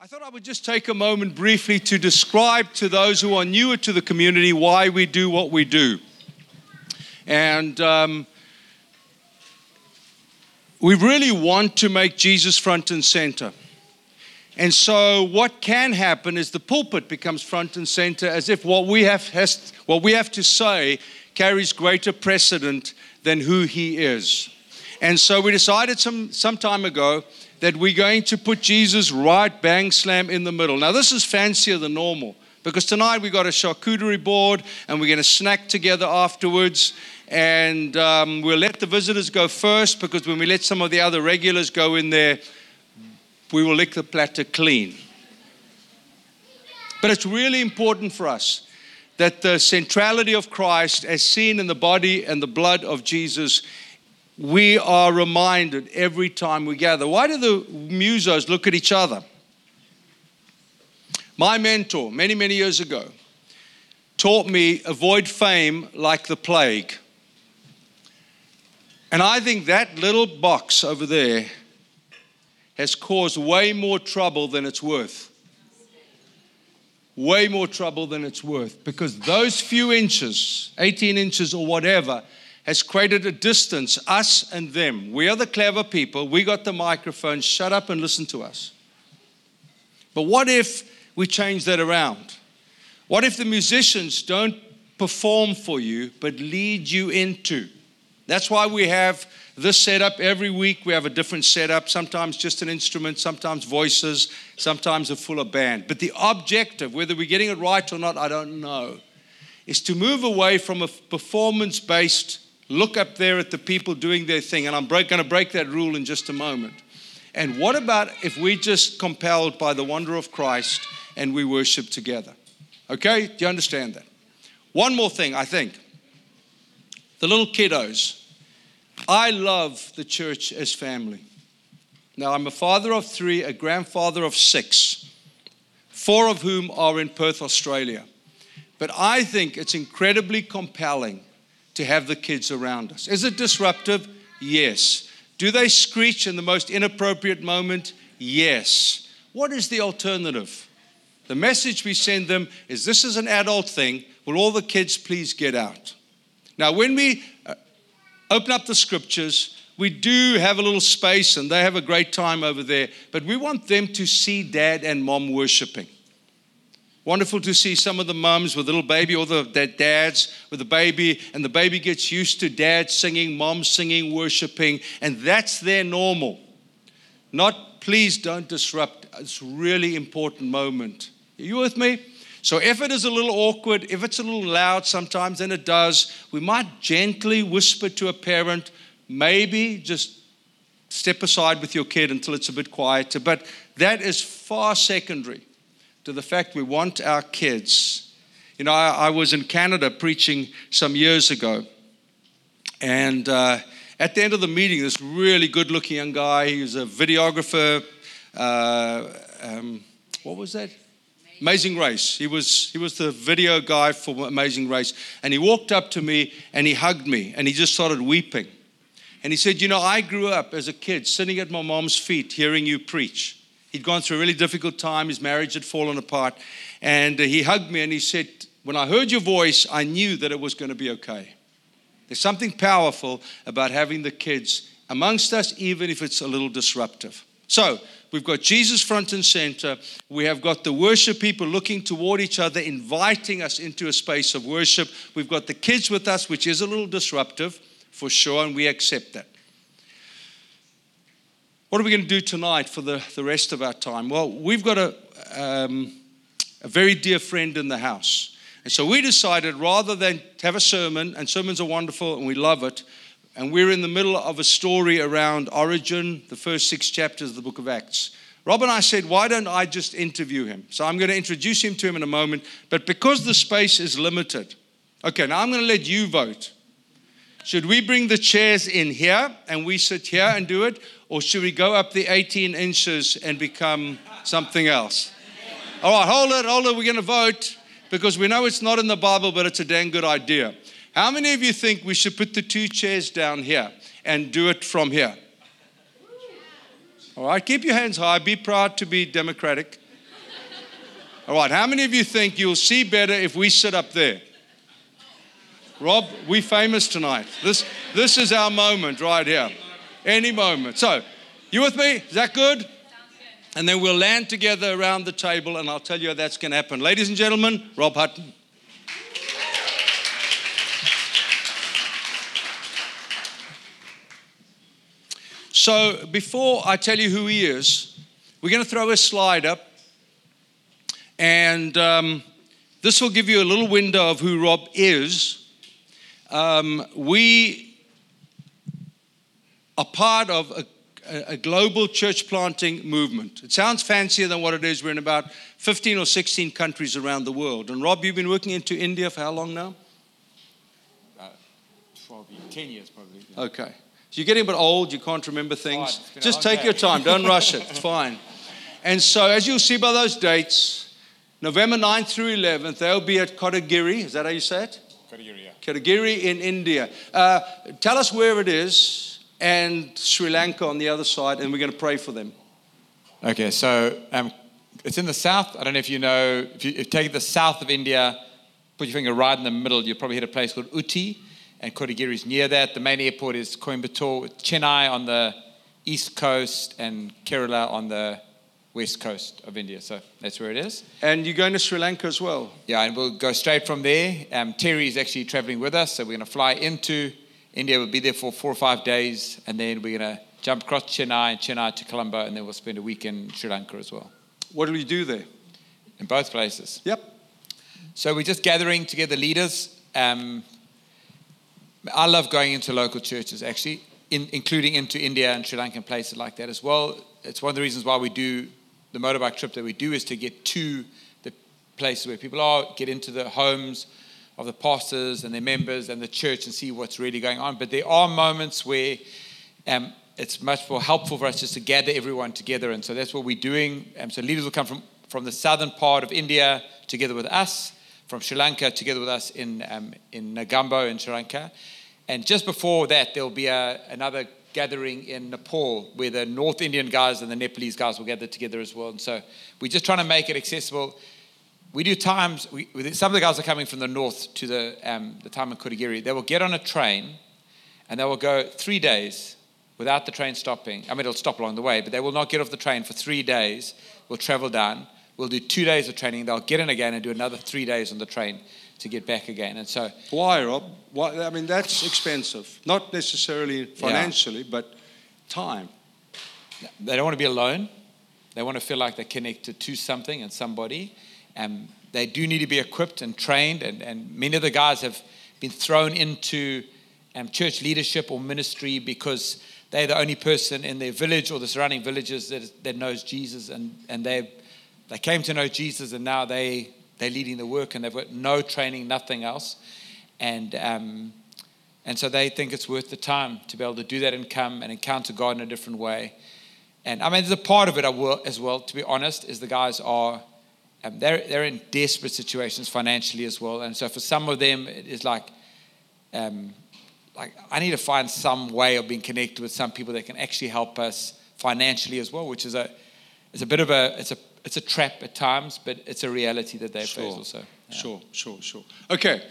I thought I would just take a moment briefly to describe to those who are newer to the community why we do what we do. And um, we really want to make Jesus front and center. And so, what can happen is the pulpit becomes front and center as if what we have, has, what we have to say carries greater precedent than who he is. And so, we decided some, some time ago that we're going to put Jesus right bang slam in the middle. Now, this is fancier than normal because tonight we've got a charcuterie board and we're going to snack together afterwards. And um, we'll let the visitors go first because when we let some of the other regulars go in there, we will lick the platter clean. But it's really important for us that the centrality of Christ, as seen in the body and the blood of Jesus, we are reminded every time we gather. Why do the musos look at each other? My mentor, many, many years ago, taught me avoid fame like the plague. And I think that little box over there has caused way more trouble than it's worth. Way more trouble than it's worth because those few inches, 18 inches or whatever, has created a distance, us and them. We are the clever people. We got the microphone. Shut up and listen to us. But what if we change that around? What if the musicians don't perform for you, but lead you into? That's why we have this setup every week. We have a different setup, sometimes just an instrument, sometimes voices, sometimes a fuller band. But the objective, whether we're getting it right or not, I don't know, is to move away from a performance based look up there at the people doing their thing. And I'm going to break that rule in just a moment. And what about if we're just compelled by the wonder of Christ and we worship together? Okay, do you understand that? One more thing, I think the little kiddos. I love the church as family. Now, I'm a father of three, a grandfather of six, four of whom are in Perth, Australia. But I think it's incredibly compelling to have the kids around us. Is it disruptive? Yes. Do they screech in the most inappropriate moment? Yes. What is the alternative? The message we send them is this is an adult thing. Will all the kids please get out? Now, when we uh, open up the scriptures, we do have a little space and they have a great time over there, but we want them to see dad and mom worshiping. Wonderful to see some of the mums with little baby or the, the dads with the baby, and the baby gets used to dad singing, mom singing, worshiping, and that's their normal. Not, please don't disrupt. It's really important moment. Are you with me? So if it is a little awkward, if it's a little loud sometimes, and it does, we might gently whisper to a parent, maybe just step aside with your kid until it's a bit quieter. But that is far secondary to the fact we want our kids. You know, I, I was in Canada preaching some years ago, and uh, at the end of the meeting, this really good looking young guy, he was a videographer. Uh, um, what was that? Amazing Race. He was, he was the video guy for Amazing Race. And he walked up to me and he hugged me and he just started weeping. And he said, You know, I grew up as a kid sitting at my mom's feet hearing you preach. He'd gone through a really difficult time, his marriage had fallen apart. And uh, he hugged me and he said, When I heard your voice, I knew that it was going to be okay. There's something powerful about having the kids amongst us, even if it's a little disruptive. So, We've got Jesus front and center. We have got the worship people looking toward each other, inviting us into a space of worship. We've got the kids with us, which is a little disruptive for sure, and we accept that. What are we going to do tonight for the, the rest of our time? Well, we've got a, um, a very dear friend in the house. And so we decided rather than have a sermon, and sermons are wonderful and we love it, and we're in the middle of a story around origin, the first six chapters of the book of Acts. Rob and I said, why don't I just interview him? So I'm going to introduce him to him in a moment. But because the space is limited, okay, now I'm going to let you vote. Should we bring the chairs in here and we sit here and do it? Or should we go up the 18 inches and become something else? All right, hold it, hold it. We're going to vote because we know it's not in the Bible, but it's a dang good idea. How many of you think we should put the two chairs down here and do it from here? All right, keep your hands high. Be proud to be democratic. All right, how many of you think you'll see better if we sit up there? Rob, we famous tonight. This, this is our moment right here. Any moment. So, you with me? Is that good? And then we'll land together around the table, and I'll tell you how that's going to happen. Ladies and gentlemen, Rob Hutton. So, before I tell you who he is, we're going to throw a slide up. And um, this will give you a little window of who Rob is. Um, we are part of a, a, global church planting movement. It sounds fancier than what it is. We're in about 15 or 16 countries around the world. And Rob, you've been working into India for how long now? Uh, 12, 10 years probably. Yeah. Okay. So you're getting a bit old, you can't remember things. Just take day. your time, don't rush it, it's fine. And so, as you'll see by those dates, November 9th through 11th, they'll be at Kotagiri. Is that how you say it? Kotagiri, yeah. Kotagiri in India. Uh, tell us where it is and Sri Lanka on the other side, and we're going to pray for them. Okay, so um, it's in the south. I don't know if you know, if you, if you take the south of India, put your finger right in the middle, you'll probably hit a place called Ooty, and Kotagiri is near that. The main airport is Coimbatore, Chennai on the east coast, and Kerala on the west coast of India. So that's where it is. And you're going to Sri Lanka as well? Yeah, and we'll go straight from there. Um, Terry is actually traveling with us, so we're going to fly into India. We'll be there for four or five days, and then we're going to jump across Chennai and Chennai to Colombo, and then we'll spend a week in Sri Lanka as well. What do we do there? In both places. Yep. So we're just gathering together leaders. Um, I love going into local churches, actually, in, including into India and Sri Lanka and places like that as well. It's one of the reasons why we do the motorbike trip that we do is to get to the places where people are, get into the homes of the pastors and their members and the church and see what's really going on. But there are moments where um, it's much more helpful for us just to gather everyone together. And so that's what we're doing. Um, so leaders will come from, from the southern part of India together with us, from Sri Lanka together with us in, um, in Negombo in Sri Lanka. And just before that, there'll be a, another gathering in Nepal where the North Indian guys and the Nepalese guys will gather together as well. And so we're just trying to make it accessible. We do times, we, some of the guys are coming from the north to the, um, the time in Kotagiri. They will get on a train and they will go three days without the train stopping. I mean, it'll stop along the way, but they will not get off the train for three days. We'll travel down. We'll do two days of training. They'll get in again and do another three days on the train to get back again. And so, why, Rob? Why, I mean, that's expensive. Not necessarily financially, yeah. but time. They don't want to be alone. They want to feel like they're connected to something and somebody. And they do need to be equipped and trained. And, and many of the guys have been thrown into um, church leadership or ministry because they're the only person in their village or the surrounding villages that, that knows Jesus. And, and they, they came to know Jesus and now they they're leading the work and they've got no training, nothing else. And, um, and so they think it's worth the time to be able to do that and come and encounter God in a different way. And I mean, there's a part of it as well, to be honest, is the guys are, um, they're, they're in desperate situations financially as well. And so for some of them, it is like, um, like I need to find some way of being connected with some people that can actually help us financially as well, which is a, it's a bit of a, it's a it's a trap at times, but it's a reality that they sure. face also. Yeah. Sure, sure, sure. Okay,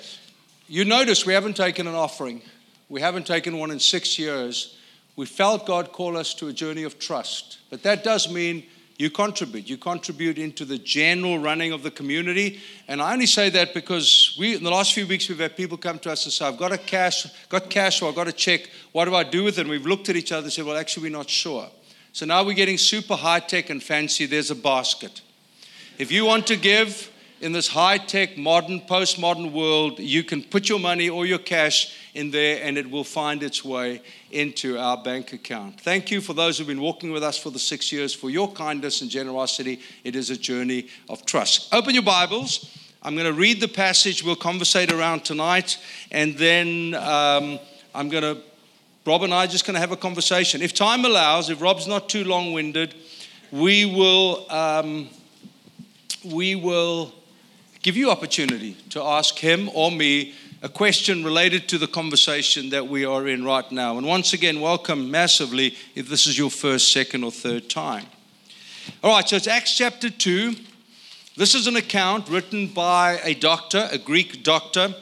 you notice we haven't taken an offering. We haven't taken one in six years. We felt God call us to a journey of trust, but that does mean you contribute. You contribute into the general running of the community. And I only say that because we, in the last few weeks, we've had people come to us and say, I've got a cash, got cash, or I've got a check. What do I do with it? And we've looked at each other and said, Well, actually, we're not sure. So now we're getting super high tech and fancy. There's a basket. If you want to give in this high tech, modern, postmodern world, you can put your money or your cash in there and it will find its way into our bank account. Thank you for those who've been walking with us for the six years for your kindness and generosity. It is a journey of trust. Open your Bibles. I'm going to read the passage we'll conversate around tonight, and then um, I'm going to Rob and I are just going to have a conversation. If time allows, if Rob's not too long winded, we will, um, we will give you opportunity to ask him or me a question related to the conversation that we are in right now. And once again, welcome massively if this is your first, second, or third time. All right, so it's Acts chapter 2. This is an account written by a doctor, a Greek doctor.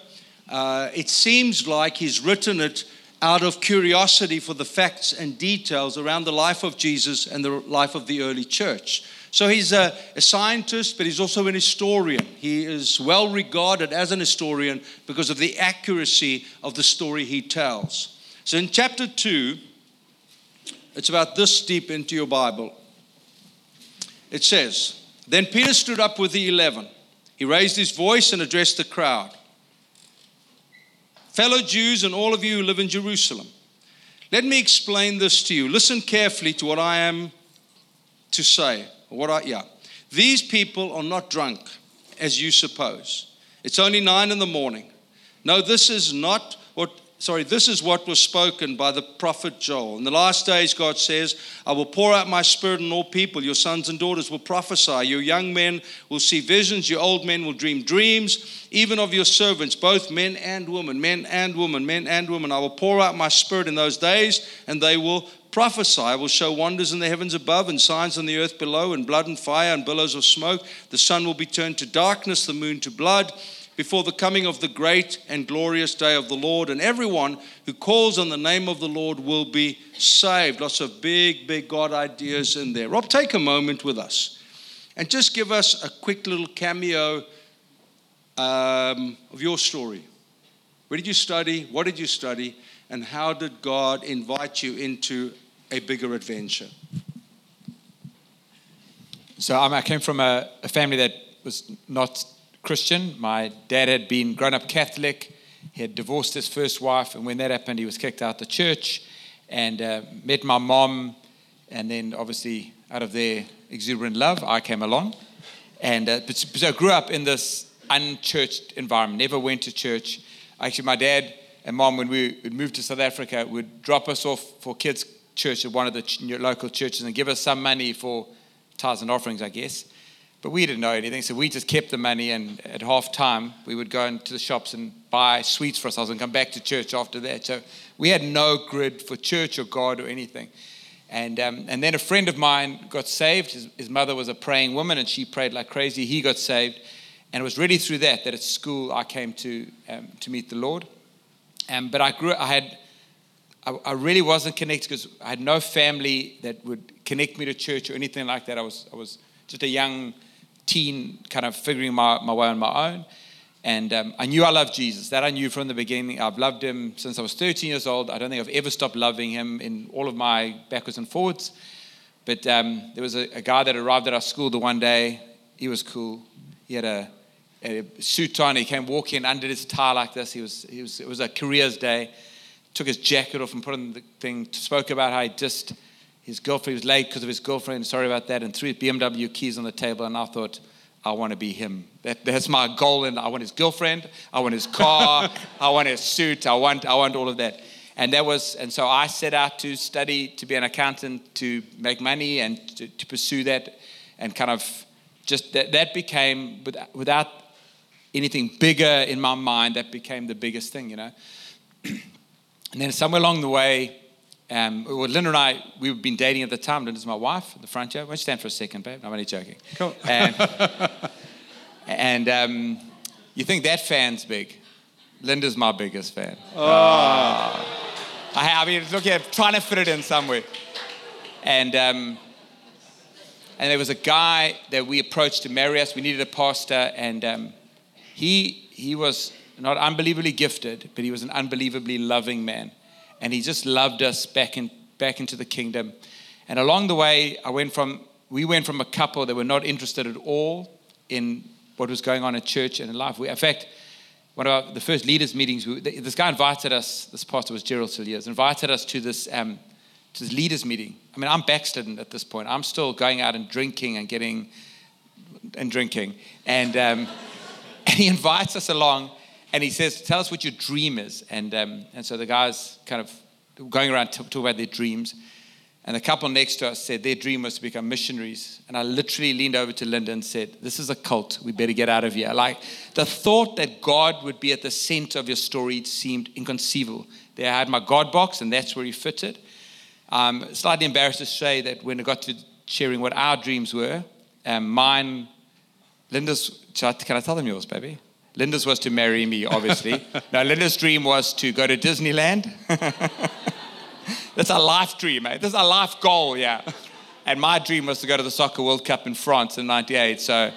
Uh, it seems like he's written it out of curiosity for the facts and details around the life of Jesus and the life of the early church. So he's a, a, scientist, but he's also an historian. He is well regarded as an historian because of the accuracy of the story he tells. So in chapter 2, it's about this deep into your Bible. It says, then Peter stood up with the eleven. He raised his voice and addressed the crowd. Fellow Jews and all of you who live in Jerusalem, let me explain this to you. Listen carefully to what I am to say. What I, yeah. These people are not drunk, as you suppose. It's only nine in the morning. No, this is not what sorry, this is what was spoken by the prophet Joel. In the last days, God says, I will pour out my spirit on all people. Your sons and daughters will prophesy. Your young men will see visions. Your old men will dream dreams, even of your servants, both men and women, men and women, men and women. I will pour out my spirit in those days, and they will prophesy. I will show wonders in the heavens above and signs on the earth below, and blood and fire and billows of smoke. The sun will be turned to darkness, the moon to blood before the coming of the great and glorious day of the Lord, and everyone who calls on the name of the Lord will be saved. Lots of big, big God ideas in there. Rob, take a moment with us and just give us a quick little cameo um, of your story. Where did you study? What did you study? And how did God invite you into a bigger adventure? So um, I came from a, a family that was not Christian. My dad had been grown up Catholic. He had divorced his first wife, and when that happened, he was kicked out the church and uh, met my mom. And then, obviously, out of their exuberant love, I came along. And uh, so I grew up in this unchurched environment, never went to church. Actually, my dad and mom, when we moved to South Africa, would drop us off for kids' church at one of the local churches and give us some money for tithes and offerings, I guess. But we didn't know anything, so we just kept the money. And at half time, we would go into the shops and buy sweets for ourselves and come back to church after that. So we had no grid for church or God or anything. And, um, and then a friend of mine got saved. His, his mother was a praying woman, and she prayed like crazy. He got saved. And it was really through that that at school I came to, um, to meet the Lord. Um, but I grew, I had, I, I really wasn't connected because I had no family that would connect me to church or anything like that. I was, I was just a young teen, kind of figuring my, my way on my own. And um, I knew I loved Jesus. That I knew from the beginning. I've loved him since I was 13 years old. I don't think I've ever stopped loving him in all of my backwards and forwards. But um, there was a, a, guy that arrived at our school the one day. He was cool. He had a, a suit on. He came walking under his tie like this. He was, he was, it was a careers day. Took his jacket off and put on the thing. Spoke about how he just his girlfriend was late because of his girlfriend. Sorry about that. And threw his BMW keys on the table. And I thought, I want to be him. That, that's my goal. And I want his girlfriend. I want his car. I want his suit. I want, I want all of that. And that was, and so I set out to study to be an accountant, to make money, and to, to pursue that, and kind of just that, that became without anything bigger in my mind. That became the biggest thing, you know. and then somewhere along the way, um, well, Linda and I, we've been dating at the time. Linda's my wife the front here. Won't you stand for a second, babe? I'm only joking. Cool. And, and um, you think that fan's big. Linda's my biggest fan. Oh. Uh, I, I mean, look at trying to fit it in somewhere. And, um, and there was a guy that we approached to marry us. We needed a pastor, and um, he, he was not unbelievably gifted, but he was an unbelievably loving man and he just loved us back in back into the kingdom. And along the way, I went from we went from a couple that were not interested at all in what was going on in church and in life. We, in fact, one of our, the first leaders meetings, we, this guy invited us. This pastor was Gerald Cilliers, invited us to this um, to this leaders meeting. I mean, I'm backslidden at this point. I'm still going out and drinking and getting and drinking, and um, and he invites us along and he says, Tell us what your dream is. And, um, and so the guys kind of going around talking about their dreams. And the couple next to us said their dream was to become missionaries. And I literally leaned over to Linda and said, This is a cult. We better get out of here. Like the thought that God would be at the center of your story seemed inconceivable. There I had my God box, and that's where he fitted. Um, slightly embarrassed to say that when I got to sharing what our dreams were, um, mine Linda's, can I tell them yours, baby? Linda's was to marry me, obviously. now, Linda's dream was to go to Disneyland. That's a life dream, mate. That's a life goal, yeah. And my dream was to go to the Soccer World Cup in France in 98. So,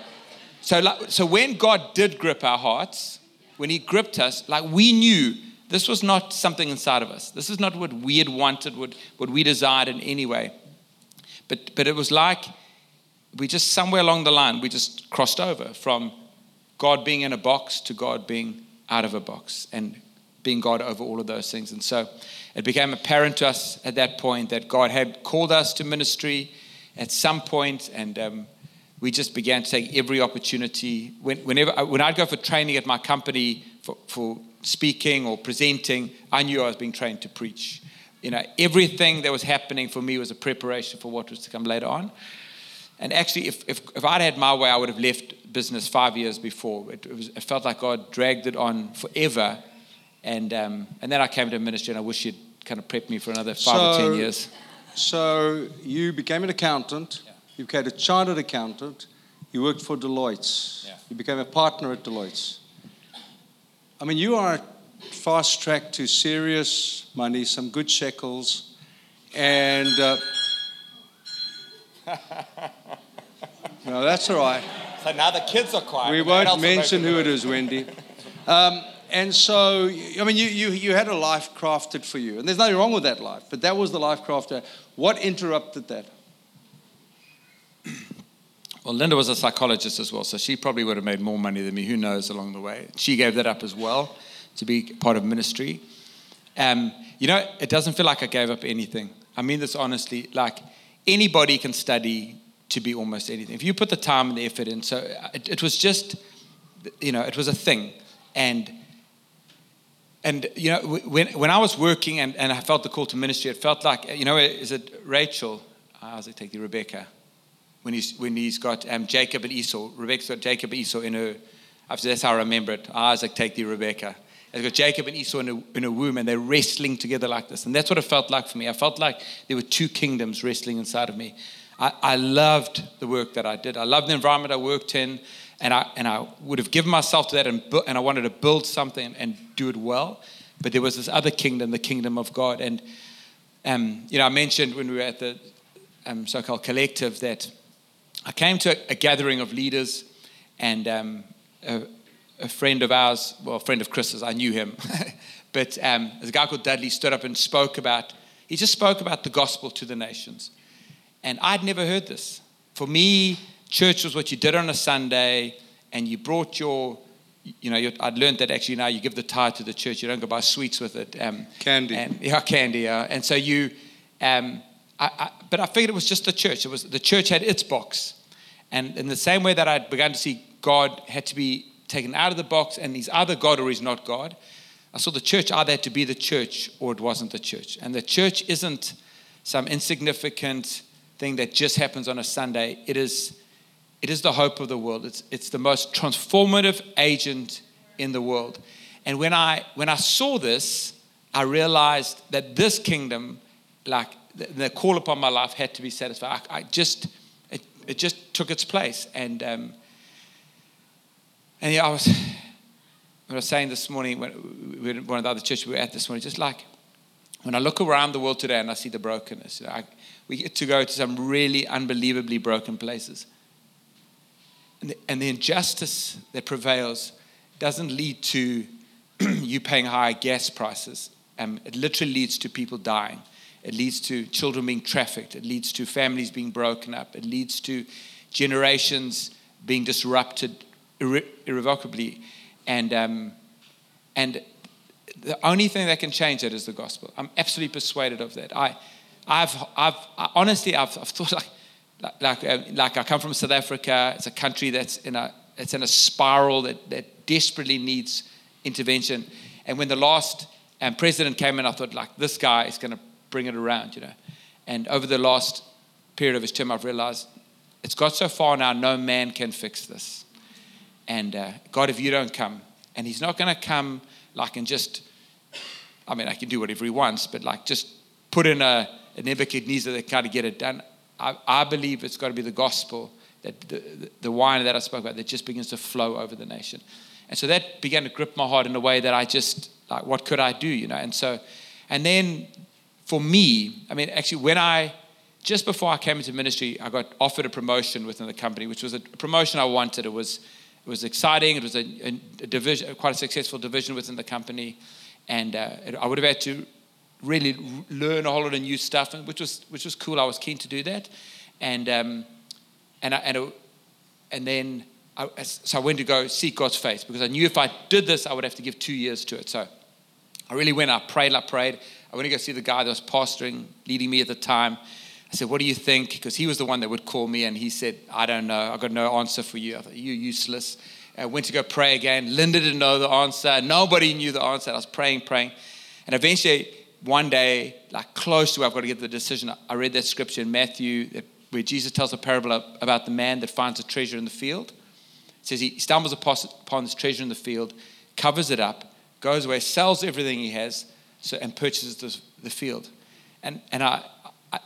so, so when God did grip our hearts, when He gripped us, like we knew this was not something inside of us. This is not what we had wanted, what, what we desired in any way. But, but it was like we just, somewhere along the line, we just crossed over from God being in a box to God being out of a box and being God over all of those things. And so it became apparent to us at that point that God had called us to ministry at some point, and um, we just began to take every opportunity. When, whenever when I'd go for training at my company for, for speaking or presenting, I knew I was being trained to preach. You know, everything that was happening for me was a preparation for what was to come later on. And actually, if, if, if I'd had my way, I would have left business five years before. It, it, was, it felt like God dragged it on forever. And, um, and then I came to ministry, and I wish you'd kind of prepped me for another five so, or 10 years. So you became an accountant, yeah. you became a chartered accountant, you worked for Deloitte, yeah. you became a partner at Deloitte. I mean, you are fast track to serious money, some good shekels, and. Uh, no, that's all right. So now the kids are quiet. We won't mention who it is, Wendy. Um, and so, I mean, you, you, you had a life crafted for you, and there's nothing wrong with that life, but that was the life crafted. What interrupted that? Well, Linda was a psychologist as well, so she probably would have made more money than me. Who knows along the way? She gave that up as well to be part of ministry. Um, you know, it doesn't feel like I gave up anything. I mean this honestly. Like anybody can study to be almost anything if you put the time and the effort in. So it, it was just, you know, it was a thing, and and you know when when I was working and, and I felt the call to ministry, it felt like you know, is it Rachel? I was take the Rebecca when he's when he's got um, Jacob and Esau. Rebecca's got Jacob and Esau in her. After that's how I remember it. Isaac take the Rebecca. It's got Jacob and Esau in a, in a womb, and they're wrestling together like this. And that's what it felt like for me. I felt like there were two kingdoms wrestling inside of me. I, I loved the work that I did. I loved the environment I worked in, and I and I would have given myself to that, and and I wanted to build something and do it well. But there was this other kingdom, the kingdom of God, and um, you know, I mentioned when we were at the um, SoCal collective that I came to a, a gathering of leaders, and um, a, a, friend of ours, well, a friend of Chris's, I knew him, but um, a guy called Dudley stood up and spoke about, he just spoke about the gospel to the nations. And I'd never heard this. For me, church was what you did on a Sunday, and you brought your, you know, your, I'd learned that actually now you give the tithe to the church, you don't go buy sweets with it. Um, candy. And, yeah, candy. Yeah. And so you, um, I, I, but I figured it was just the church. It was the church had its box, and in the same way that I'd begun to see God had to be taken out of the box, and He's either God or He's not God. I saw the church either had to be the church or it wasn't the church, and the church isn't some insignificant thing that just happens on a Sunday. It is, it is the hope of the world. It's, it's the most transformative agent in the world. And when I when I saw this, I realized that this kingdom, like the, the call upon my life had to be satisfied. I, I just, it, it, just took its place. And, um, and yeah, I was, I was saying this morning, when, when one of the other churches we were at this morning, just like when I look around the world today and I see the brokenness, you know, I, we get to go to some really unbelievably broken places. And the, and the injustice that prevails doesn't lead to you paying higher gas prices. Um, it literally leads to people dying. It leads to children being trafficked. It leads to families being broken up. It leads to generations being disrupted irre- irrevocably. And, um, and the only thing that can change that is the gospel. I'm absolutely persuaded of that. I, I've, I've I, honestly, I've, I've, thought like, like, uh, like I come from South Africa. It's a country that's in a, it's in a spiral that, that desperately needs intervention. And when the last um, president came in, I thought, like, this guy is going to bring it around, you know. And over the last period of his term, I've realized it's got so far now, no man can fix this. And uh, God, if you don't come, and He's not going to come like and just, I mean, I can do whatever He wants, but like just put in a Nebuchadnezzar that kind of get it done. I, I believe it's got to be the gospel that the, the wine that I spoke about that just begins to flow over the nation. And so that began to grip my heart in a way that I just like, what could I do, you know? And so, and then for me, I mean, actually, when I just before I came into ministry, I got offered a promotion within the company, which was a promotion I wanted. It was it was exciting. It was a, a division, quite a successful division within the company, and uh, I would have had to really learn a whole lot of new stuff, which was which was cool. I was keen to do that, and um, and I, and and then I, so I went to go seek God's face because I knew if I did this, I would have to give two years to it. So I really went. I prayed. I prayed. I went to go see the guy that was pastoring, leading me at the time. I said, What do you think? Because he was the one that would call me, and he said, I don't know. I've got no answer for you. I thought, You're useless. I went to go pray again. Linda didn't know the answer. Nobody knew the answer. I was praying, praying. And eventually, one day, like close to where I've got to get the decision, I read that scripture in Matthew where Jesus tells a parable about the man that finds a treasure in the field. It says he stumbles upon this treasure in the field, covers it up, goes away, sells everything he has, so, and purchases the, the field. And, and I,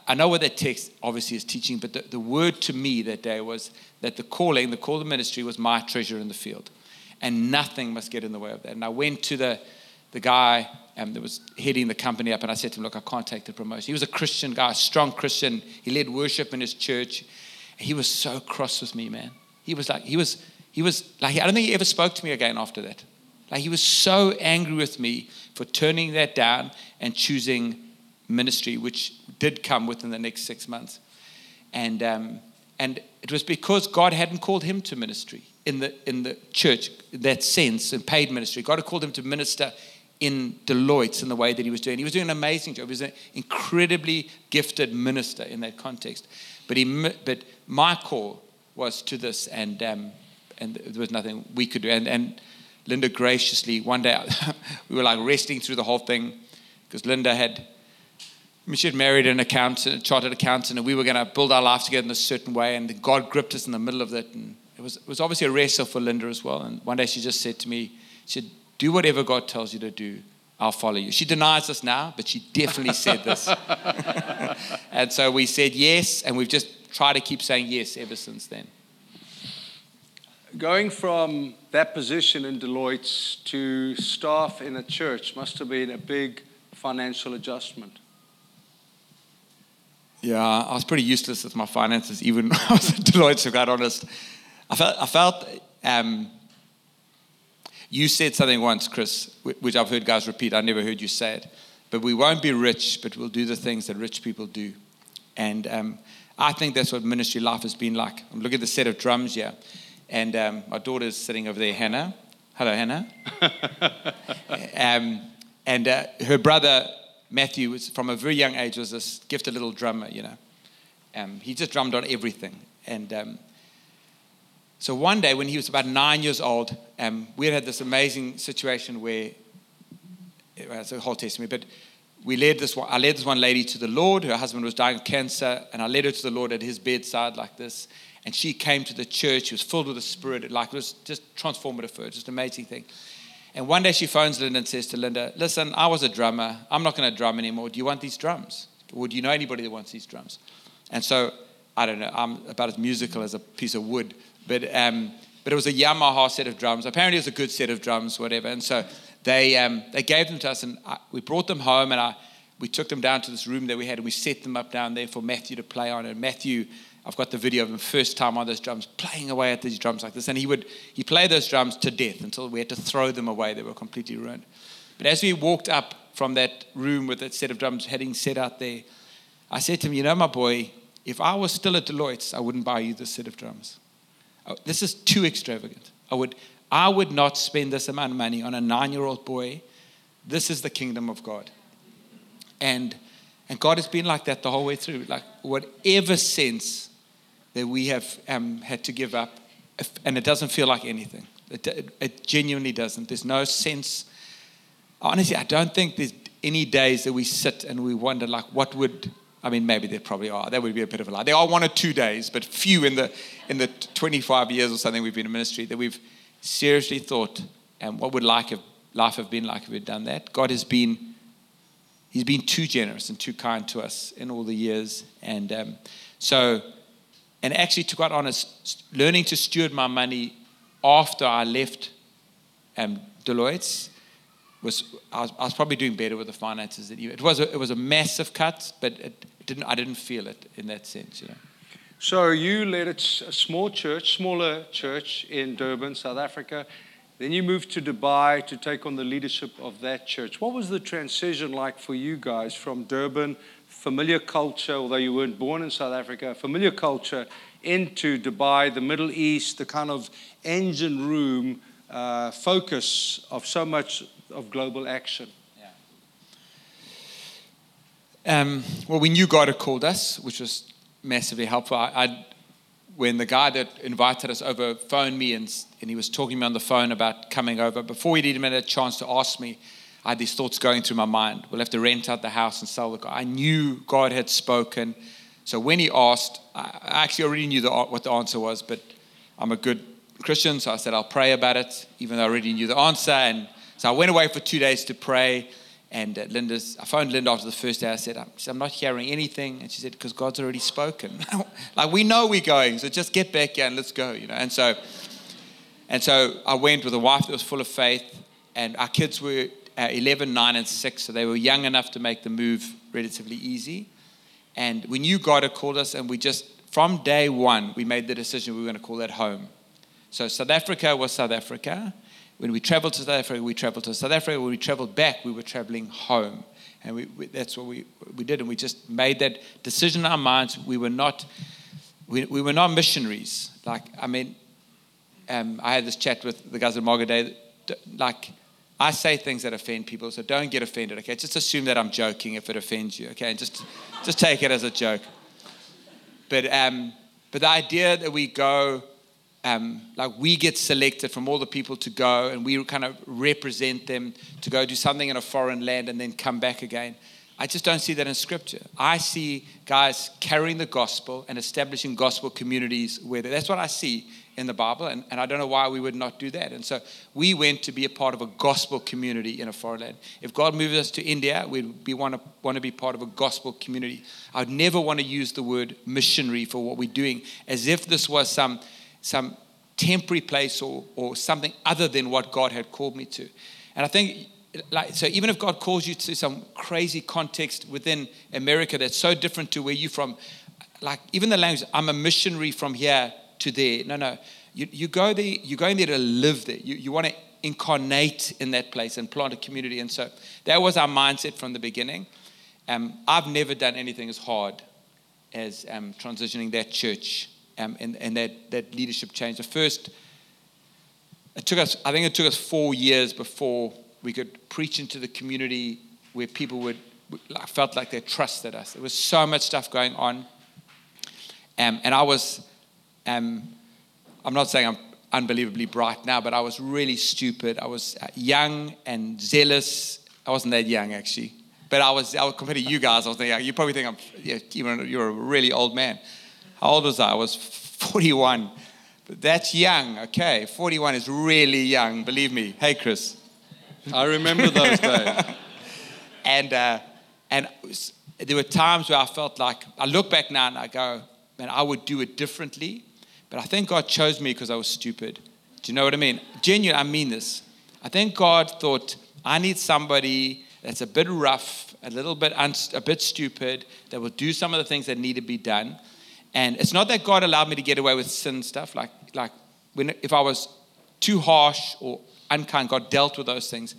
I know what that text obviously is teaching, but the, the word to me that day was that the calling, the call of ministry was my treasure in the field. And nothing must get in the way of that. And I went to the, the guy um, that was heading the company up, and I said to him, Look, I can't take the promotion. He was a Christian guy, a strong Christian. He led worship in his church. He was so cross with me, man. He was like, he was, he was like, I don't think he ever spoke to me again after that. Like, he was so angry with me for turning that down and choosing ministry, which did come within the next six months. And, um, and it was because God hadn't called him to ministry in the, in the church, that sense, and paid ministry. God had called him to minister in Deloitte in the way that he was doing. He was doing an amazing job. He was an incredibly gifted minister in that context. But, he, but my call was to this, and, um, and there was nothing we could do. And, and Linda graciously, one day, we were like resting through the whole thing because Linda had I mean, she had married an accountant, a chartered accountant, and we were going to build our life together in a certain way. And God gripped us in the middle of it. And it was, it was obviously a wrestle for Linda as well. And one day she just said to me, she said, Do whatever God tells you to do. I'll follow you. She denies this now, but she definitely said this. and so we said yes, and we've just tried to keep saying yes ever since then. Going from that position in Deloitte to staff in a church must have been a big financial adjustment. Yeah, I was pretty useless with my finances, even when I was at Deloitte, to be quite honest. I felt, I felt um, you said something once, Chris, which I've heard guys repeat. I never heard you say it. But we won't be rich, but we'll do the things that rich people do. And um, I think that's what ministry life has been like. I'm looking at the set of drums here. And um, my daughter's sitting over there, Hannah. Hello, Hannah. um, and uh, her brother Matthew was from a very young age was this gifted little drummer, you know. Um, he just drummed on everything. And um, so one day when he was about nine years old, um, we had this amazing situation where well, it's a whole testimony, but we led this one, I led this one lady to the Lord. Her husband was dying of cancer, and I led her to the Lord at his bedside like this. And she came to the church. She was filled with the Spirit. Like it was just transformative for her, just an amazing thing. And one day she phones Linda and says to Linda, Listen, I was a drummer. I'm not going to drum anymore. Do you want these drums? Or do you know anybody that wants these drums? And so, I don't know, I'm about as musical as a piece of wood. But, um, but it was a Yamaha set of drums. Apparently, it was a good set of drums, whatever. And so they, um, they gave them to us, and I, we brought them home, and I, we took them down to this room that we had, and we set them up down there for Matthew to play on. And Matthew I've got the video of him first time on those drums, playing away at these drums like this. And he would he played those drums to death until we had to throw them away. They were completely ruined. But as we walked up from that room with that set of drums heading set out there, I said to him, You know, my boy, if I was still at Deloitte's, I wouldn't buy you this set of drums. Oh, this is too extravagant. I would, I would not spend this amount of money on a nine year old boy. This is the kingdom of God. And, and God has been like that the whole way through. Like, whatever sense that we have um, had to give up, and it doesn't feel like anything. It, it, it, genuinely doesn't. There's no sense. Honestly, I don't think there's any days that we sit and we wonder, like, what would. I mean, maybe there probably are. That would be a bit of a lie. There are one or two days, but few in the in the 25 years or something we've been in ministry that we've seriously thought, and what would life have, life have been like if we'd done that? God has been He's been too generous and too kind to us in all the years, and um, so and actually, to quite honest, learning to steward my money after I left um, Deloitte's was I, was I, was probably doing better with the finances than you. It was a, it was a massive cut, but it didn't. I didn't feel it in that sense, you know. So you led a small church, smaller church in Durban, South Africa. Then you moved to Dubai to take on the leadership of that church. What was the transition like for you guys from Durban, familiar culture, although you weren't born in South Africa, familiar culture, into Dubai, the Middle East, the kind of engine room uh, focus of so much of global action? Yeah. Um, well, we knew God had called us, which was massively helpful. I, when the guy that invited us over phoned me and, and he was talking to me on the phone about coming over, before he'd even had a chance to ask me, I had these thoughts going through my mind. We'll have to rent out the house and sell the car. I knew God had spoken. So when he asked, I actually already knew the, what the answer was, but I'm a good Christian, so I said, I'll pray about it, even though I already knew the answer. And so I went away for two days to pray. And uh, Linda's, I phoned Linda after the first day. I said, I'm, I'm not hearing anything. And she said, because God's already spoken. like, we know we're going, so just get back here and let's go, you know. And so, and so I went with a wife that was full of faith. And our kids were uh, 11, 9, and 6, so they were young enough to make the move relatively easy. And we knew God had called us, and we just, from day one, we made the decision we were going to call that home. So South Africa was South Africa. When we traveled to South Africa, we traveled to South Africa. When we traveled back, we were traveling home. And we, we, that's what we, we did. And we just made that decision in our minds. We were not, we, we were not missionaries. Like, I mean, um, I had this chat with the guys at Mogaday. Like, I say things that offend people, so don't get offended, okay? Just assume that I'm joking if it offends you, okay? And just, just take it as a joke. But, um, but the idea that we go, um, like we get selected from all the people to go and we kind of represent them to go do something in a foreign land and then come back again. I just don't see that in scripture. I see guys carrying the gospel and establishing gospel communities where that's what I see in the Bible, and, and I don't know why we would not do that. And so we went to be a part of a gospel community in a foreign land. If God moves us to India, we'd be want to want to be part of a gospel community. I would never want to use the word missionary for what we're doing, as if this was some some temporary place or or something other than what God had called me to. And I think like so even if God calls you to some crazy context within America that's so different to where you're from, like even the language, I'm a missionary from here to there. No, no. You, you go there, you're going there to live there. You, you want to incarnate in that place and plant a community. And so that was our mindset from the beginning. Um, I've never done anything as hard as um, transitioning that church um, and, and that, that leadership change. The first, it took us, I think it took us four years before we could preach into the community where people would, felt like they trusted us. There was so much stuff going on. Um, and I was, um, I'm not saying I'm unbelievably bright now, but I was really stupid. I was uh, young and zealous. I wasn't that young actually, but I was. I compared to you guys. I was young. You probably think I'm. Yeah, you're a really old man. How old was I? I was 41. But that's young. Okay, 41 is really young. Believe me. Hey, Chris. I remember those days. and uh, and there were times where I felt like I look back now and I go, man, I would do it differently. But I think God chose me because I was stupid. Do you know what I mean? Genuine, I mean this. I think God thought, I need somebody that's a bit rough, a little bit, un- a bit stupid, that will do some of the things that need to be done. And it's not that God allowed me to get away with sin stuff. Like, like when, if I was too harsh or unkind, God dealt with those things.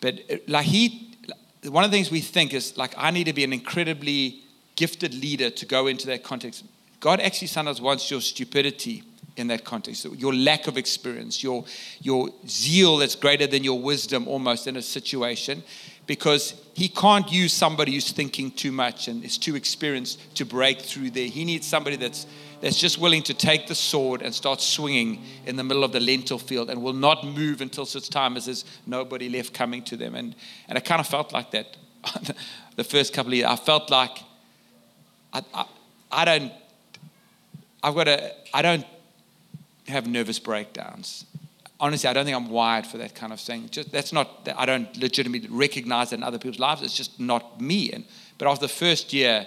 But uh, like He, one of the things we think is like, I need to be an incredibly gifted leader to go into that context. God actually sometimes wants your stupidity in that context, your lack of experience, your, your zeal that's greater than your wisdom almost in a situation, because He can't use somebody who's thinking too much and is too experienced to break through there. He needs somebody that's, that's just willing to take the sword and start swinging in the middle of the lentil field and will not move until such time as there's nobody left coming to them. And, and I kind of felt like that the first couple of years. I felt like I, I, I don't I've got a, I don't have nervous breakdowns. Honestly, I don't think I'm wired for that kind of thing. Just, that's not, I don't legitimately recognize that in other people's lives. It's just not me. And, but after the first year,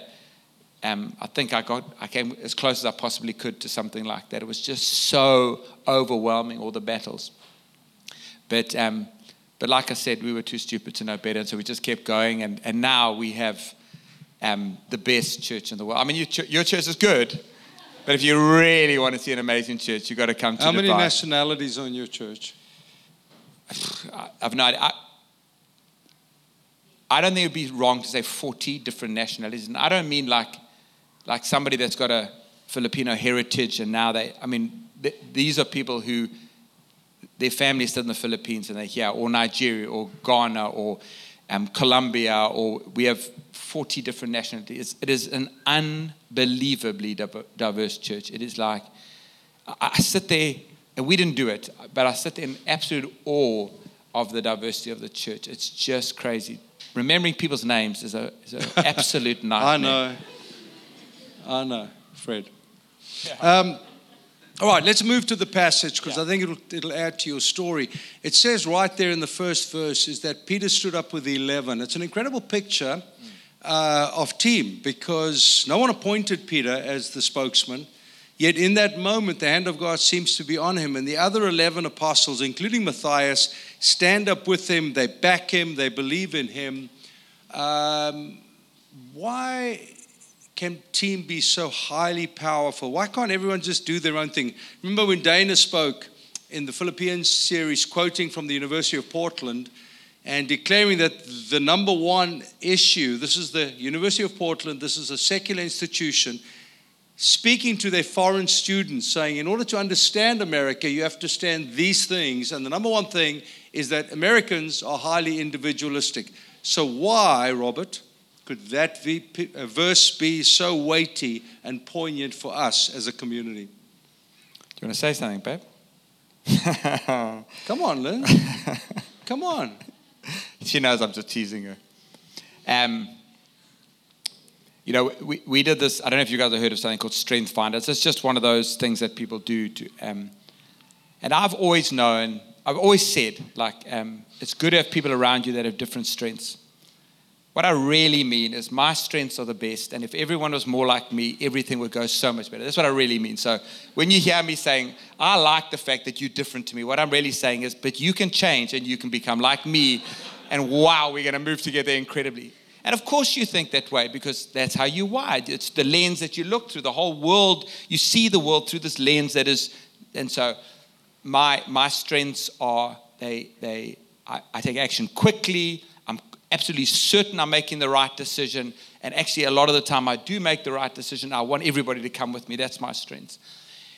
um, I think I got, I came as close as I possibly could to something like that. It was just so overwhelming, all the battles. But, um, but like I said, we were too stupid to know better, and so we just kept going. And, and now we have um, the best church in the world. I mean, your, your church is good, but if you really want to see an amazing church, you've got to come to the How Dubai. many nationalities on your church? I- I've no idea. I, I don't think it would be wrong to say 40 different nationalities. And I don't mean like, like somebody that's got a Filipino heritage and now they, I mean, th- these are people who, their family is still in the Philippines and they're here, or Nigeria, or Ghana, or um, Colombia, or we have 40 different nationalities. It is an unbelievably diverse church. It is like, I, sit there, and we didn't do it, but I sit there in absolute awe of the diversity of the church. It's just crazy. Remembering people's names is an is a absolute nightmare. I know. I know, Fred. Um, all right, let's move to the passage because I think it'll, it'll add to your story. It says right there in the first verse is that Peter stood up with the 11. It's an incredible picture uh, of team because no one appointed Peter as the spokesman. Yet in that moment, the hand of God seems to be on him, and the other 11 apostles, including Matthias, stand up with him. They back him, they believe in him. Um, why can team be so highly powerful? Why can't everyone just do their own thing? Remember when Dana spoke in the Philippians series, quoting from the University of Portland and declaring that the number one issue this is the University of Portland, this is a secular institution, speaking to their foreign students, saying, in order to understand America, you have to understand these things. And the number one thing is that Americans are highly individualistic. So, why, Robert, could that a uh, verse be so weighty and poignant for us as a community? Do you want to say something, babe? Come on, Lynn. Come on. she knows I'm just teasing her. Um, you know, we, we did this. I don't know if you guys have heard of something called Strength Finders. It's just one of those things that people do. To, um, and I've always known, I've always said, like, um, it's good to have people around you that have different strengths. What I really mean is my strengths are the best, and if everyone was more like me, everything would go so much better. That's what I really mean. So when you hear me saying, I like the fact that you're different to me, what I'm really saying is, but you can change and you can become like me, and wow, we're going to move together incredibly. And of course, you think that way because that's how you wired. It's the lens that you look through. The whole world, you see the world through this lens that is. And so, my my strengths are they they I, I take action quickly. I'm absolutely certain I'm making the right decision. And actually, a lot of the time, I do make the right decision. I want everybody to come with me. That's my strengths.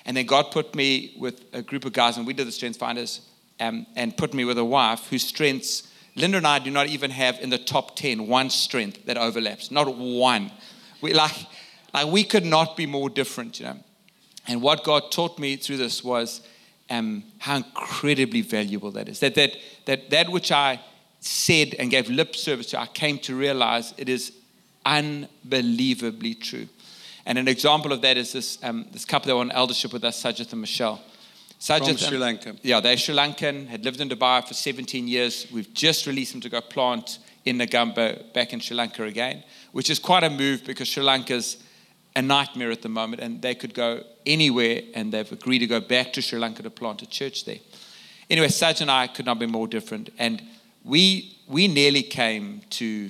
And then God put me with a group of guys, and we did the Strengths Finders, um, and put me with a wife whose strengths Linda and I do not even have in the top 10 one strength that overlaps, not one. We like, like we could not be more different, you know. And what God taught me through this was um, how incredibly valuable that is. That, that, that that which I said and gave lip service to, I came to realize it is unbelievably true. And an example of that is this, um, this couple that were on eldership with us, Sajith and Michelle. Sajith From Sri Lanka. Yeah, they're Sri Lankan, had lived in Dubai for 17 years. We've just released them to go plant in Negombo back in Sri Lanka again, which is quite a move because Sri Lanka's a nightmare at the moment and they could go anywhere and they've agreed to go back to Sri Lanka to plant a church there. Anyway, Saj and I could not be more different. And we, we nearly came to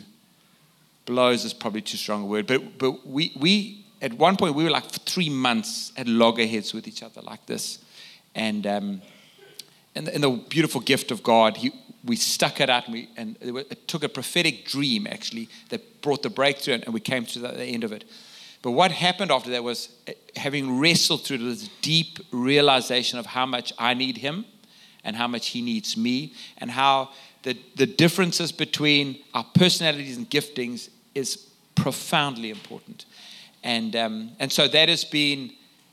blows is probably too strong a word, but, but we, we, at one point, we were like for three months at loggerheads with each other like this. And, um, and, the, and the beautiful gift of God, he, we stuck it out and, we, and it took a prophetic dream actually that brought the breakthrough and we came to the end of it. But what happened after that was uh, having wrestled through this deep realization of how much I need him and how much he needs me and how the, the differences between our personalities and giftings is profoundly important. And, um, and so that has been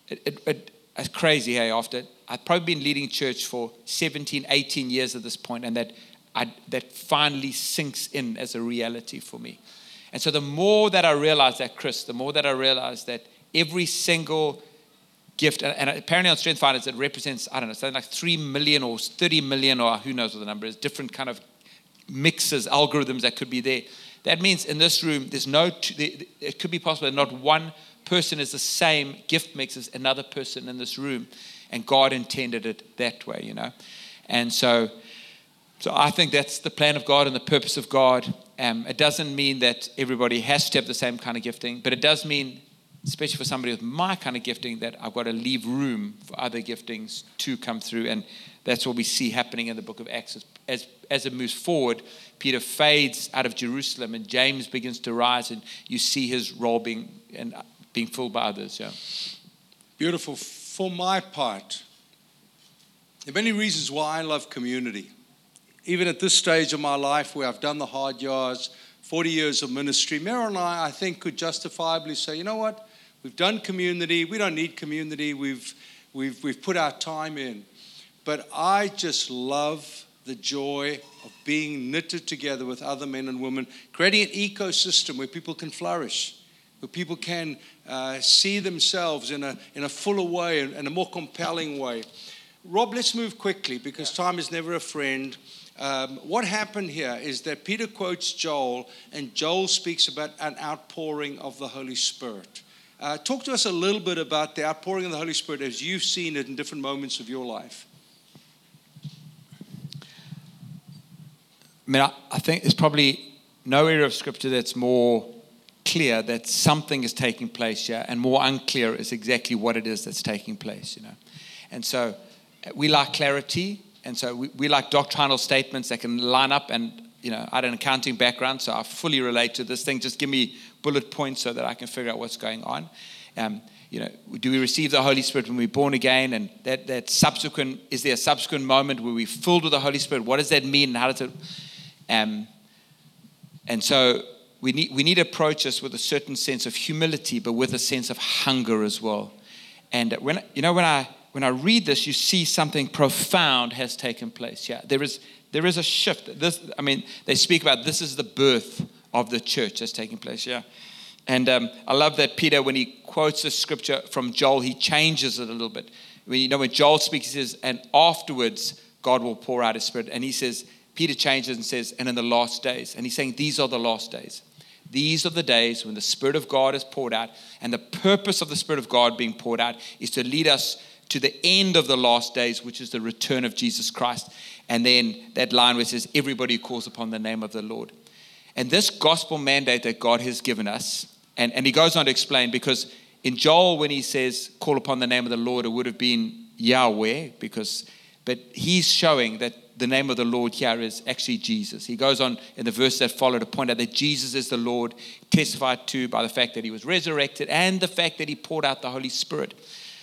it, it, it, it's crazy, hey, after I've probably been leading church for 17, 18 years at this point, and that, I, that finally sinks in as a reality for me. And so the more that I realize that, Chris, the more that I realize that every single gift, and, and apparently on Strength Finders, it represents, I don't know, something like 3 million or 30 million, or who knows what the number is, different kind of mixes, algorithms that could be there. That means in this room, there's no, it could be possible that not one person is the same gift mix as another person in this room. And God intended it that way, you know. And so, so I think that's the plan of God and the purpose of God. Um, it doesn't mean that everybody has to have the same kind of gifting, but it does mean, especially for somebody with my kind of gifting, that I've got to leave room for other giftings to come through. And that's what we see happening in the book of Acts. As, as, it moves forward, Peter fades out of Jerusalem and James begins to rise, and you see his role being, and being filled by others. Yeah. Beautiful. For my part, there are many reasons why I love community. Even at this stage of my life where I've done the hard yards, 40 years of ministry, Meryl and I, I think, could justifiably say, you know what? We've done community. We don't need community. We've, we've, we've put our time in. But I just love the joy of being knitted together with other men and women, creating an ecosystem where people can flourish, where people can uh, see themselves in a, in a fuller way and, a more compelling way. Rob, let's move quickly because time is never a friend. Um, what happened here is that Peter quotes Joel, and Joel speaks about an outpouring of the Holy Spirit. Uh, talk to us a little bit about the outpouring of the Holy Spirit as you've seen it in different moments of your life. I mean, I, I think there's probably no area of scripture that's more clear that something is taking place here and more unclear is exactly what it is that's taking place, you know. And so we like clarity, and so we, we like doctrinal statements that can line up. And, you know, I had an accounting background, so I fully relate to this thing. Just give me bullet points so that I can figure out what's going on. Um, you know, do we receive the Holy Spirit when we're born again? And that, that subsequent, is there a subsequent moment where we're filled with the Holy Spirit? What does that mean? and How does it um, and so we need, we need to approach this with a certain sense of humility, but with a sense of hunger as well. And when, you know, when I, when I read this, you see something profound has taken place. Yeah, there is, there is a shift. This, I mean, they speak about this is the birth of the church that's taking place. Yeah. And um, I love that Peter, when he quotes the scripture from Joel, he changes it a little bit. When, you know, when Joel speaks, he says, and afterwards God will pour out his spirit. And he says, Peter changes and says, and in the last days. And he's saying, these are the last days. These are the days when the Spirit of God is poured out. And the purpose of the Spirit of God being poured out is to lead us to the end of the last days, which is the return of Jesus Christ. And then that line where it says, everybody who calls upon the name of the Lord. And this gospel mandate that God has given us, and, and he goes on to explain, because in Joel, when he says, call upon the name of the Lord, it would have been Yahweh, because, but he's showing that the name of the Lord here is actually Jesus. He goes on in the verse that followed to point out that Jesus is the Lord, testified to by the fact that he was resurrected and the fact that he poured out the Holy Spirit.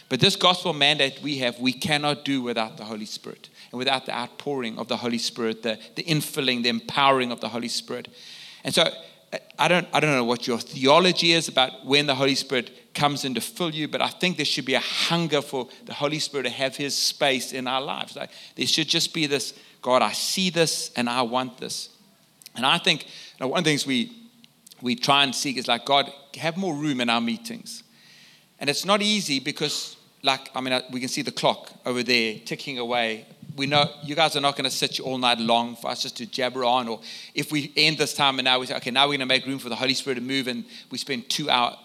But this gospel mandate we have, we cannot do without the Holy Spirit and without the outpouring of the Holy Spirit, the, the infilling, the empowering of the Holy Spirit. And so I don't, I don't know what your theology is about when the Holy Spirit comes in to fill you, but I think there should be a hunger for the Holy Spirit to have his space in our lives. Like there should just be this God, I see this and I want this. And I think you know, one of the things we, we try and seek is like, God, have more room in our meetings. And it's not easy because, like, I mean, uh, we can see the clock over there ticking away. We know you guys are not going to sit all night long for us just to jabber on. Or if we end this time and now we say, okay, now we're going to make room for the Holy Spirit to move and we spend two hours.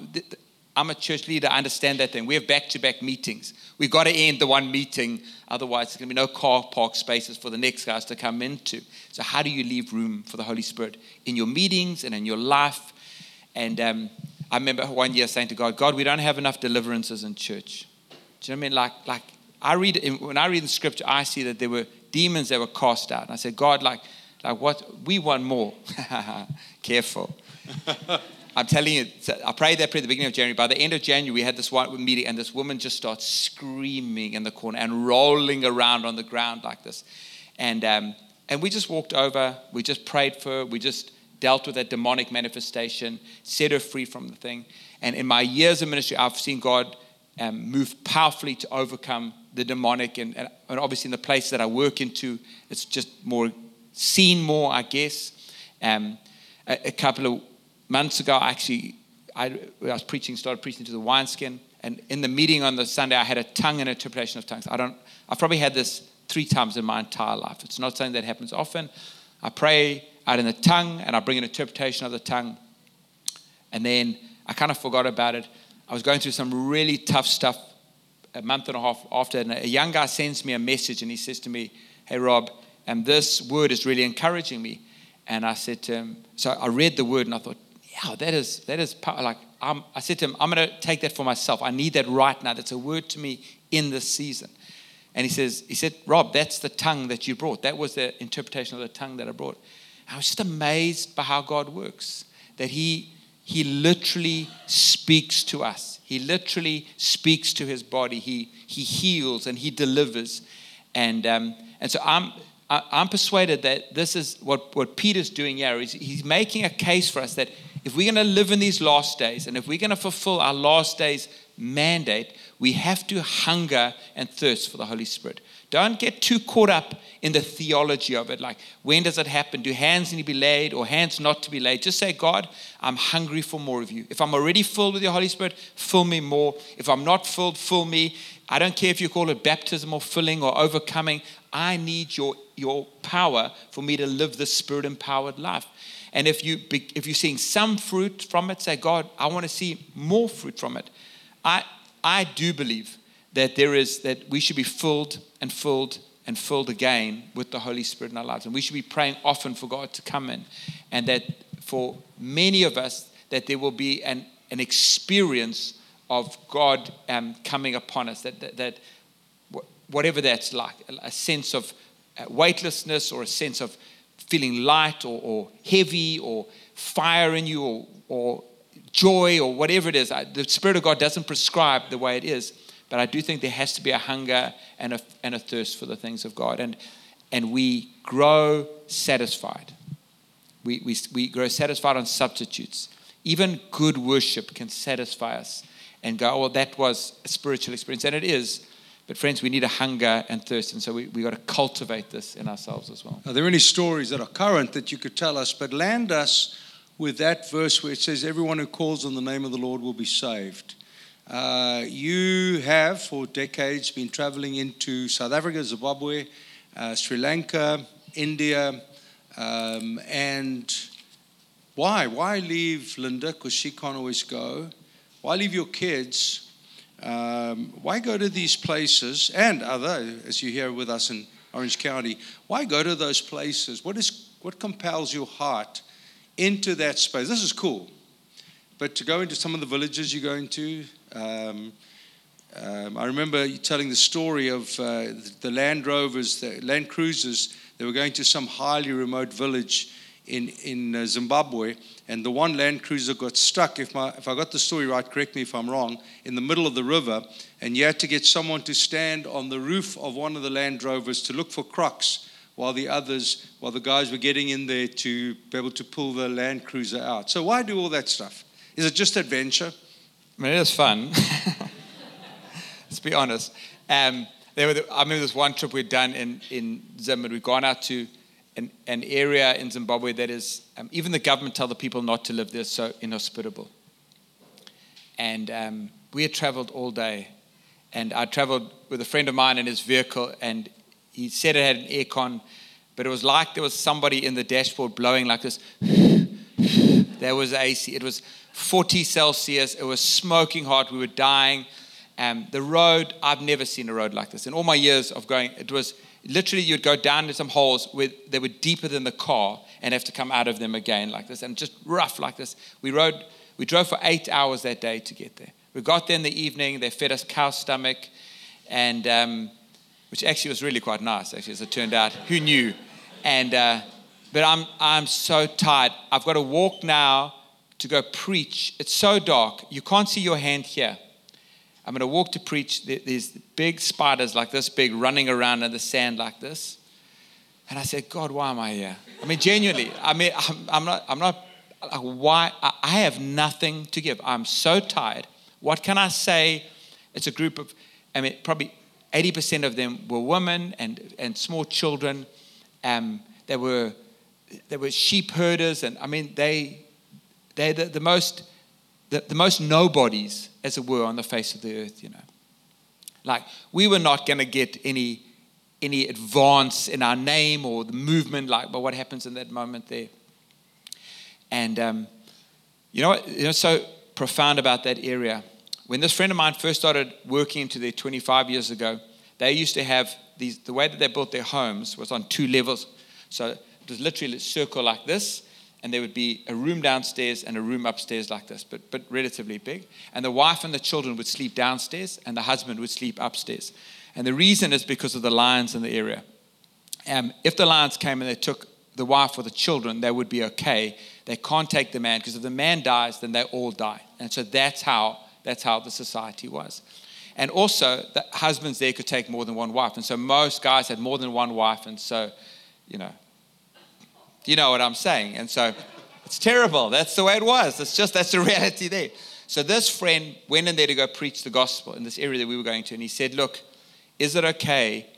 I'm a church leader. I understand that thing. We have back to back meetings. We've got to end the one meeting. Otherwise, there's going to be no car park spaces for the next guys to come into. So, how do you leave room for the Holy Spirit in your meetings and in your life? And um, I remember one year saying to God, God, we don't have enough deliverances in church. Do you know what I mean? Like, like I read when I read the scripture, I see that there were demons that were cast out. And I said, God, like, like what? We want more. Careful. I'm telling you, I prayed that prayer at the beginning of January. By the end of January, we had this one meeting, and this woman just starts screaming in the corner and rolling around on the ground like this. And, um, and we just walked over, we just prayed for her, we just dealt with that demonic manifestation, set her free from the thing. And in my years of ministry, I've seen God um, move powerfully to overcome the demonic. And, and, and obviously, in the place that I work into, it's just more seen more, I guess. Um, a, a couple of months ago, I actually, I, I was preaching, started preaching to the wineskin. And in the meeting on the Sunday, I had a tongue and interpretation of tongues. I don't, I've probably had this three times in my entire life. It's not something that happens often. I pray out in the tongue and I bring an interpretation of the tongue. And then I kind of forgot about it. I was going through some really tough stuff a month and a half after, and a young guy sends me a message and he says to me, Hey, Rob, and this word is really encouraging me. And I said to him, So I read the word and I thought, Yeah, that is, that is like, I'm, I said to him, I'm going to take that for myself. I need that right now. That's a word to me in this season. And he says, he said, Rob, that's the tongue that you brought. That was the interpretation of the tongue that I brought. I was just amazed by how God works. That He He literally speaks to us. He literally speaks to His body. He He heals and He delivers. And um, and so I'm I'm persuaded that this is what, what Peter's doing here. He's, he's making a case for us that if we're going to live in these last days and if we're going to fulfill our last days mandate, we have to hunger and thirst for the Holy Spirit. Don't get too caught up in the theology of it. Like, when does it happen? Do hands need to be laid or hands not to be laid? Just say, God, I'm hungry for more of you. If I'm already filled with your Holy Spirit, fill me more. If I'm not filled, fill me. I don't care if you call it baptism or filling or overcoming. I need your, your power for me to live this spirit empowered life. And if, you, if you're seeing some fruit from it, say, God, I want to see more fruit from it. I, I do believe that there is that we should be filled and filled and filled again with the Holy Spirit in our lives. And we should be praying often for God to come in. And that for many of us, that there will be an, an experience of God um, coming upon us, that, that, that, whatever that's like, a sense of uh, weightlessness or a sense of feeling light or, or heavy or fire in you or, or joy or whatever it is. The Spirit of God doesn't prescribe the way it is, but I do think there has to be a hunger and a, and a thirst for the things of God. And, and we grow satisfied. We, we, we grow satisfied on substitutes. Even good worship can satisfy us and go, oh, well, that was a spiritual experience. And it is. But, friends, we need a hunger and thirst. And so we, we got to cultivate this in ourselves as well. Are there any stories that are current that you could tell us? But land us with that verse where it says, Everyone who calls on the name of the Lord will be saved. Uh, you have, for decades, been traveling into South Africa, Zimbabwe, uh, Sri Lanka, India, um, and why? Why leave Linda? Because she can't always go. Why leave your kids? Um, why go to these places and other, as you hear with us in Orange County? Why go to those places? What is what compels your heart into that space. This is cool. But to go into some of the villages you go into, um, um, I remember telling the story of uh, the Land Rovers, the Land Cruisers. They were going to some highly remote village in, in uh, Zimbabwe, and the one Land Cruiser got stuck, if, my, if I got the story right, correct me if I'm wrong, in the middle of the river, and you had to get someone to stand on the roof of one of the Land Rovers to look for crocs while the others, while the guys were getting in there to be able to pull the Land Cruiser out. So why do all that stuff? Is it just adventure? I mean, it is fun. Let's be honest. Um, there were the, I remember this one trip we'd done in, in Zimbabwe. We'd gone out to an, an area in Zimbabwe that is, um, even the government tell the people not to live there, so inhospitable. And um, we had traveled all day. And I traveled with a friend of mine in his vehicle, and he said it had an aircon, but it was like there was somebody in the dashboard blowing like this. there was AC. It was 40 Celsius. It was smoking hot. We were dying. Um, the road, I've never seen a road like this. In all my years of going, it was literally you'd go down into some holes where they were deeper than the car and have to come out of them again like this and just rough like this. We rode, we drove for eight hours that day to get there. We got there in the evening. They fed us cow stomach and um, which actually was really quite nice, actually, as it turned out. Who knew? And, uh, but I'm, I'm so tired. I've got to walk now to go preach. It's so dark. You can't see your hand here. I'm going to walk to preach. There's big spiders like this big running around in the sand like this. And I said, God, why am I here? I mean, genuinely, I mean, I'm, I'm not, I'm not, like, why? I have nothing to give. I'm so tired. What can I say? It's a group of, I mean, probably 80% of them were women and, and small children. Um, they, were, they were sheep herders, and I mean, they, they're the, the, most, the, the most nobodies, as it were, on the face of the earth, you know. Like, we were not going to get any any advance in our name or the movement, like, but what happens in that moment there. And um, you know what? You know, so profound about that area. When this friend of mine first started working into there 25 years ago, they used to have these, the way that they built their homes was on two levels. So it was literally a circle like this, and there would be a room downstairs and a room upstairs like this, but, but relatively big. And the wife and the children would sleep downstairs, and the husband would sleep upstairs. And the reason is because of the lions in the area. Um, if the lions came and they took the wife or the children, they would be okay. They can't take the man because if the man dies, then they all die. And so that's how that's how the society was. And also, the husbands there could take more than one wife. And so most guys had more than one wife. And so, you know, you know what I'm saying. And so it's terrible. That's the way it was. It's just, that's the reality there. So this friend went in there to go preach the gospel in this area that we were going to. And he said, Look, is it okay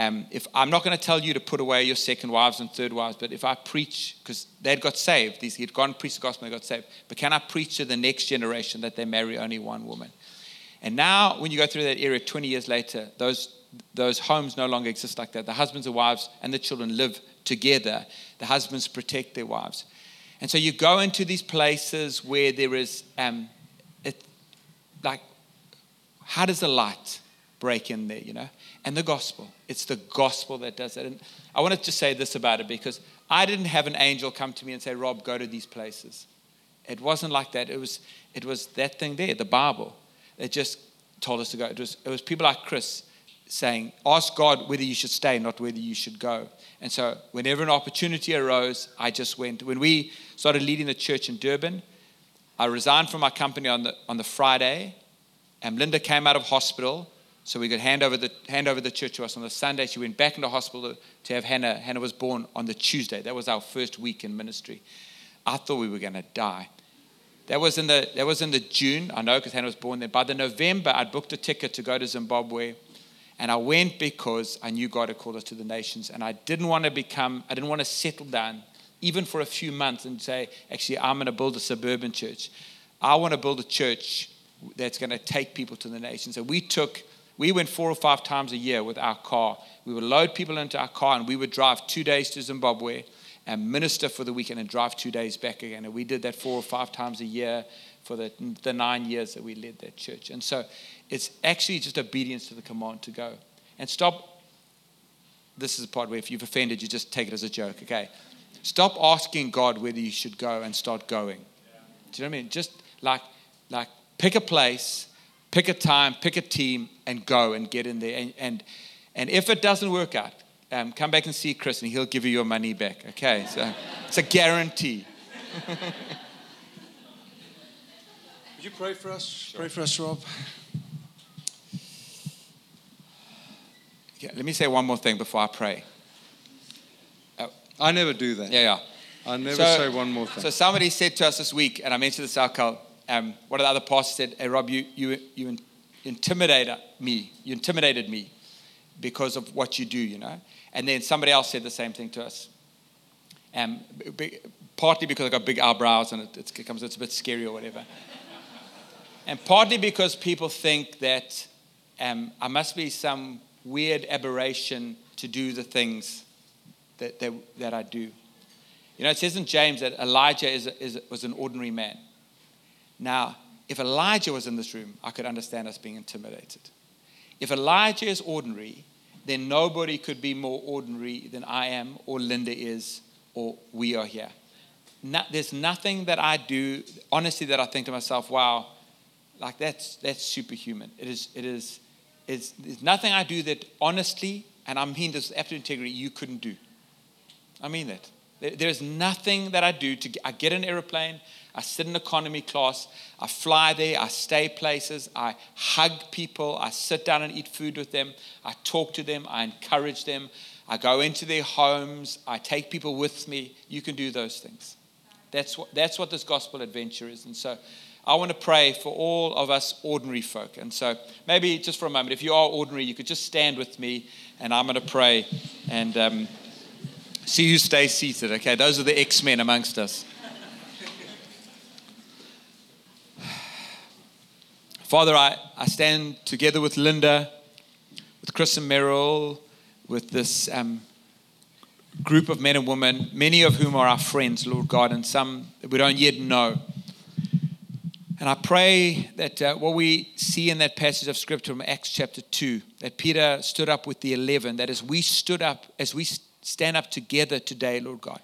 um, if I'm not going to tell you to put away your second wives and third wives, but if I preach, because they'd got saved, he'd gone and preached the gospel, they got saved, but can I preach to the next generation that they marry only one woman? And now, when you go through that area 20 years later, those, those homes no longer exist like that. The husbands and wives and the children live together. The husbands protect their wives. And so you go into these places where there is, um, it, like, how does the light break in there, you know? And the gospel. It's the gospel that does it. And I wanted to say this about it because I didn't have an angel come to me and say, Rob, go to these places. It wasn't like that. It was, it was that thing there, the Bible. It just told us to go. It was, it was people like Chris saying, ask God whether you should stay, not whether you should go. And so whenever an opportunity arose, I just went. When we started leading the church in Durban, I resigned from my company on the, on the Friday, and Linda came out of hospital so we could hand over the hand over the church to us on the Sunday. She went back into hospital to have Hannah. Hannah was born on the Tuesday. That was our first week in ministry. I thought we were going to die. That was in the that was in the June. I know because Hannah was born there. By the November, I'd booked a ticket to go to Zimbabwe, and I went because I knew God had called us to the nations, and I didn't want to become. I didn't want to settle down even for a few months and say, actually, I'm going to build a suburban church. I want to build a church that's going to take people to the nations. So we took we went four or five times a year with our car. We would load people into our car and we would drive two days to Zimbabwe and minister for the weekend and drive two days back again. And we did that four or five times a year for the, the nine years that we led that church. And so it's actually just obedience to the command to go. And stop. This is the part where if you've offended, you just take it as a joke, okay? Stop asking God whether you should go and start going. Do you know what I mean? Just like, like pick a place pick a time, pick a team, and go and get in there. And, and, and if it doesn't work out, um, come back and see Chris, and he'll give you your money back. Okay, so it's a guarantee. Would you pray for us? Sure. Pray for us, Rob. Yeah, let me say one more thing before I pray. Oh. I never do that. Yeah, yeah. I never so, say one more thing. So somebody said to us this week, and I mentioned this out, um, one of the other pastors said, Hey, Rob, you, you, you intimidated me. You intimidated me because of what you do, you know. And then somebody else said the same thing to us. Um, partly because I've got big eyebrows and it, it comes, it's a bit scary or whatever. And partly because people think that um, I must be some weird aberration to do the things that, that, that I do. You know, it says in James that Elijah is, is, was an ordinary man. Now, if Elijah was in this room, I could understand us being intimidated. If Elijah is ordinary, then nobody could be more ordinary than I am, or Linda is, or we are here. No, there's nothing that I do, honestly, that I think to myself, wow, like that's, that's superhuman. It is, it is, it's, there's nothing I do that honestly, and I mean this with absolute integrity, you couldn't do. I mean that. There's nothing that I do to, I get an aeroplane, I sit in economy class. I fly there. I stay places. I hug people. I sit down and eat food with them. I talk to them. I encourage them. I go into their homes. I take people with me. You can do those things. That's what, that's what this gospel adventure is. And so I want to pray for all of us ordinary folk. And so maybe just for a moment, if you are ordinary, you could just stand with me and I'm going to pray and um, see who stays seated. Okay, those are the X Men amongst us. Father, I, I stand together with Linda, with Chris and Merrill, with this um, group of men and women, many of whom are our friends, Lord God, and some that we don't yet know. And I pray that uh, what we see in that passage of scripture from Acts chapter 2, that Peter stood up with the 11, that as we stood up, as we stand up together today, Lord God,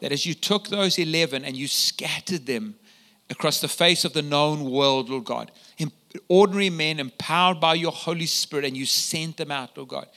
that as you took those 11 and you scattered them across the face of the known world, Lord God, ordinary men empowered by your Holy Spirit, and you sent them out, Lord God,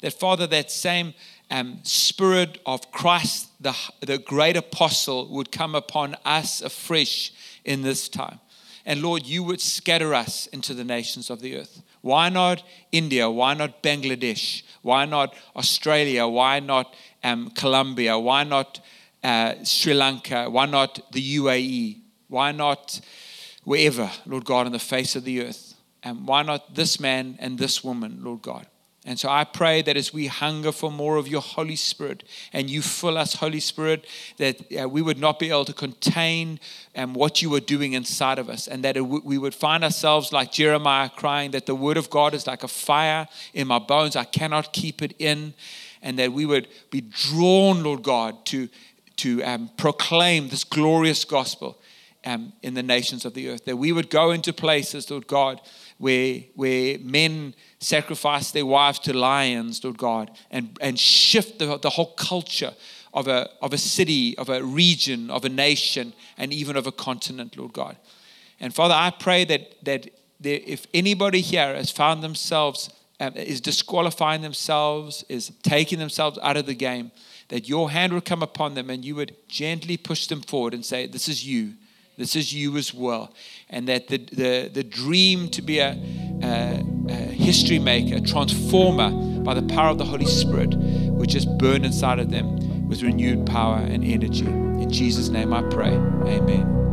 that Father, that same um, spirit of Christ, the, the great apostle, would come upon us afresh in this time. And Lord, you would scatter us into the nations of the earth. Why not India? Why not Bangladesh? Why not Australia? Why not um, Colombia? Why not uh, Sri Lanka? Why not the UAE? Why not wherever, Lord God, on the face of the earth? And why not this man and this woman, Lord God? And so I pray that as we hunger for more of your Holy Spirit and you fill us, Holy Spirit, that uh, we would not be able to contain um, what you are doing inside of us, and that w- we would find ourselves like Jeremiah crying that the word of God is like a fire in my bones. I cannot keep it in. And that we would be drawn, Lord God, to, to um, proclaim this glorious gospel um, in the nations of the earth. That we would go into places, Lord God, where, where men sacrifice their wives to lions, Lord God, and, and shift the, the whole culture of a, of a city, of a region, of a nation, and even of a continent, Lord God. And Father, I pray that, that there, if anybody here has found themselves, um, is disqualifying themselves, is taking themselves out of the game, that your hand would come upon them and you would gently push them forward and say, This is you. This is you as well. And that the, the, the dream to be a, a, a history maker, a transformer by the power of the Holy Spirit would just burn inside of them with renewed power and energy. In Jesus' name I pray. Amen.